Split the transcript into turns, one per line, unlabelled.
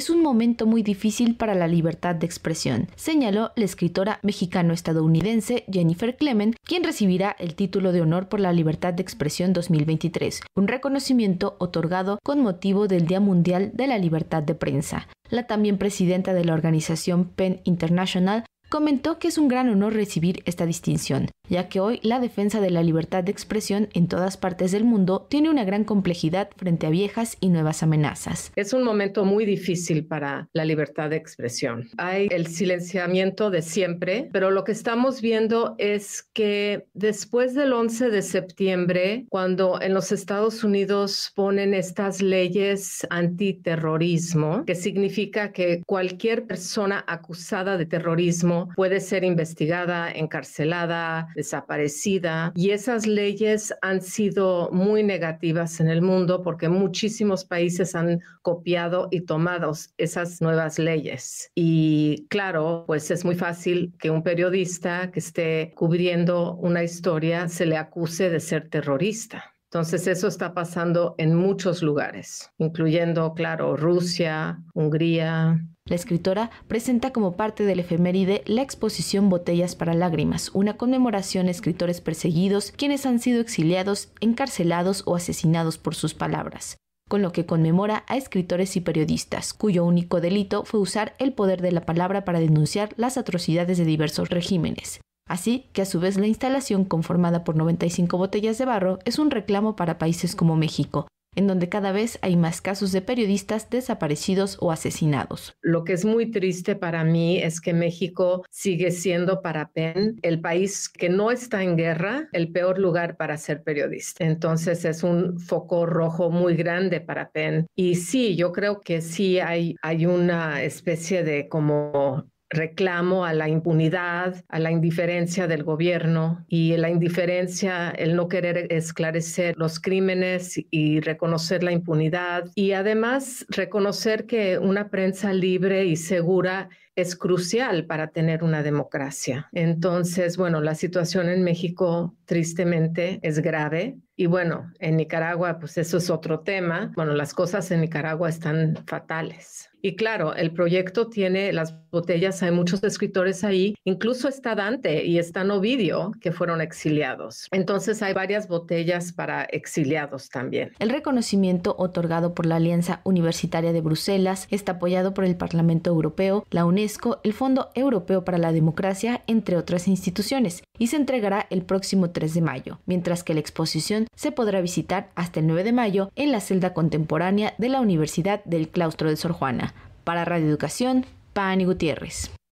es un momento muy difícil para la libertad de expresión, señaló la escritora mexicano-estadounidense Jennifer Clement, quien recibirá el título de honor por la libertad de expresión 2023, un reconocimiento otorgado con motivo del Día Mundial de la Libertad de Prensa. La también presidenta de la organización PEN International comentó que es un gran honor recibir esta distinción, ya que hoy la defensa de la libertad de expresión en todas partes del mundo tiene una gran complejidad frente a viejas y nuevas amenazas.
Es un momento muy difícil para la libertad de expresión. Hay el silenciamiento de siempre, pero lo que estamos viendo es que después del 11 de septiembre, cuando en los Estados Unidos ponen estas leyes antiterrorismo, que significa que cualquier persona acusada de terrorismo puede ser investigada, encarcelada, desaparecida y esas leyes han sido muy negativas en el mundo porque muchísimos países han copiado y tomado esas nuevas leyes. Y claro, pues es muy fácil que un periodista que esté cubriendo una historia se le acuse de ser terrorista. Entonces eso está pasando en muchos lugares, incluyendo, claro, Rusia, Hungría,
la escritora presenta como parte del efeméride la exposición Botellas para Lágrimas, una conmemoración a escritores perseguidos quienes han sido exiliados, encarcelados o asesinados por sus palabras con lo que conmemora a escritores y periodistas, cuyo único delito fue usar el poder de la palabra para denunciar las atrocidades de diversos regímenes. Así que a su vez la instalación conformada por 95 botellas de barro es un reclamo para países como México, en donde cada vez hay más casos de periodistas desaparecidos o asesinados.
Lo que es muy triste para mí es que México sigue siendo para PEN el país que no está en guerra, el peor lugar para ser periodista. Entonces es un foco rojo muy grande para PEN. Y sí, yo creo que sí hay, hay una especie de como reclamo a la impunidad, a la indiferencia del gobierno y la indiferencia, el no querer esclarecer los crímenes y reconocer la impunidad. Y además reconocer que una prensa libre y segura es crucial para tener una democracia. Entonces, bueno, la situación en México tristemente es grave. Y bueno, en Nicaragua, pues eso es otro tema. Bueno, las cosas en Nicaragua están fatales. Y claro, el proyecto tiene las botellas, hay muchos escritores ahí, incluso está Dante y está Novidio, que fueron exiliados. Entonces hay varias botellas para exiliados también.
El reconocimiento otorgado por la Alianza Universitaria de Bruselas está apoyado por el Parlamento Europeo, la El Fondo Europeo para la Democracia, entre otras instituciones, y se entregará el próximo 3 de mayo, mientras que la exposición se podrá visitar hasta el 9 de mayo en la celda contemporánea de la Universidad del Claustro de Sor Juana. Para Radio Educación, Pani Gutiérrez.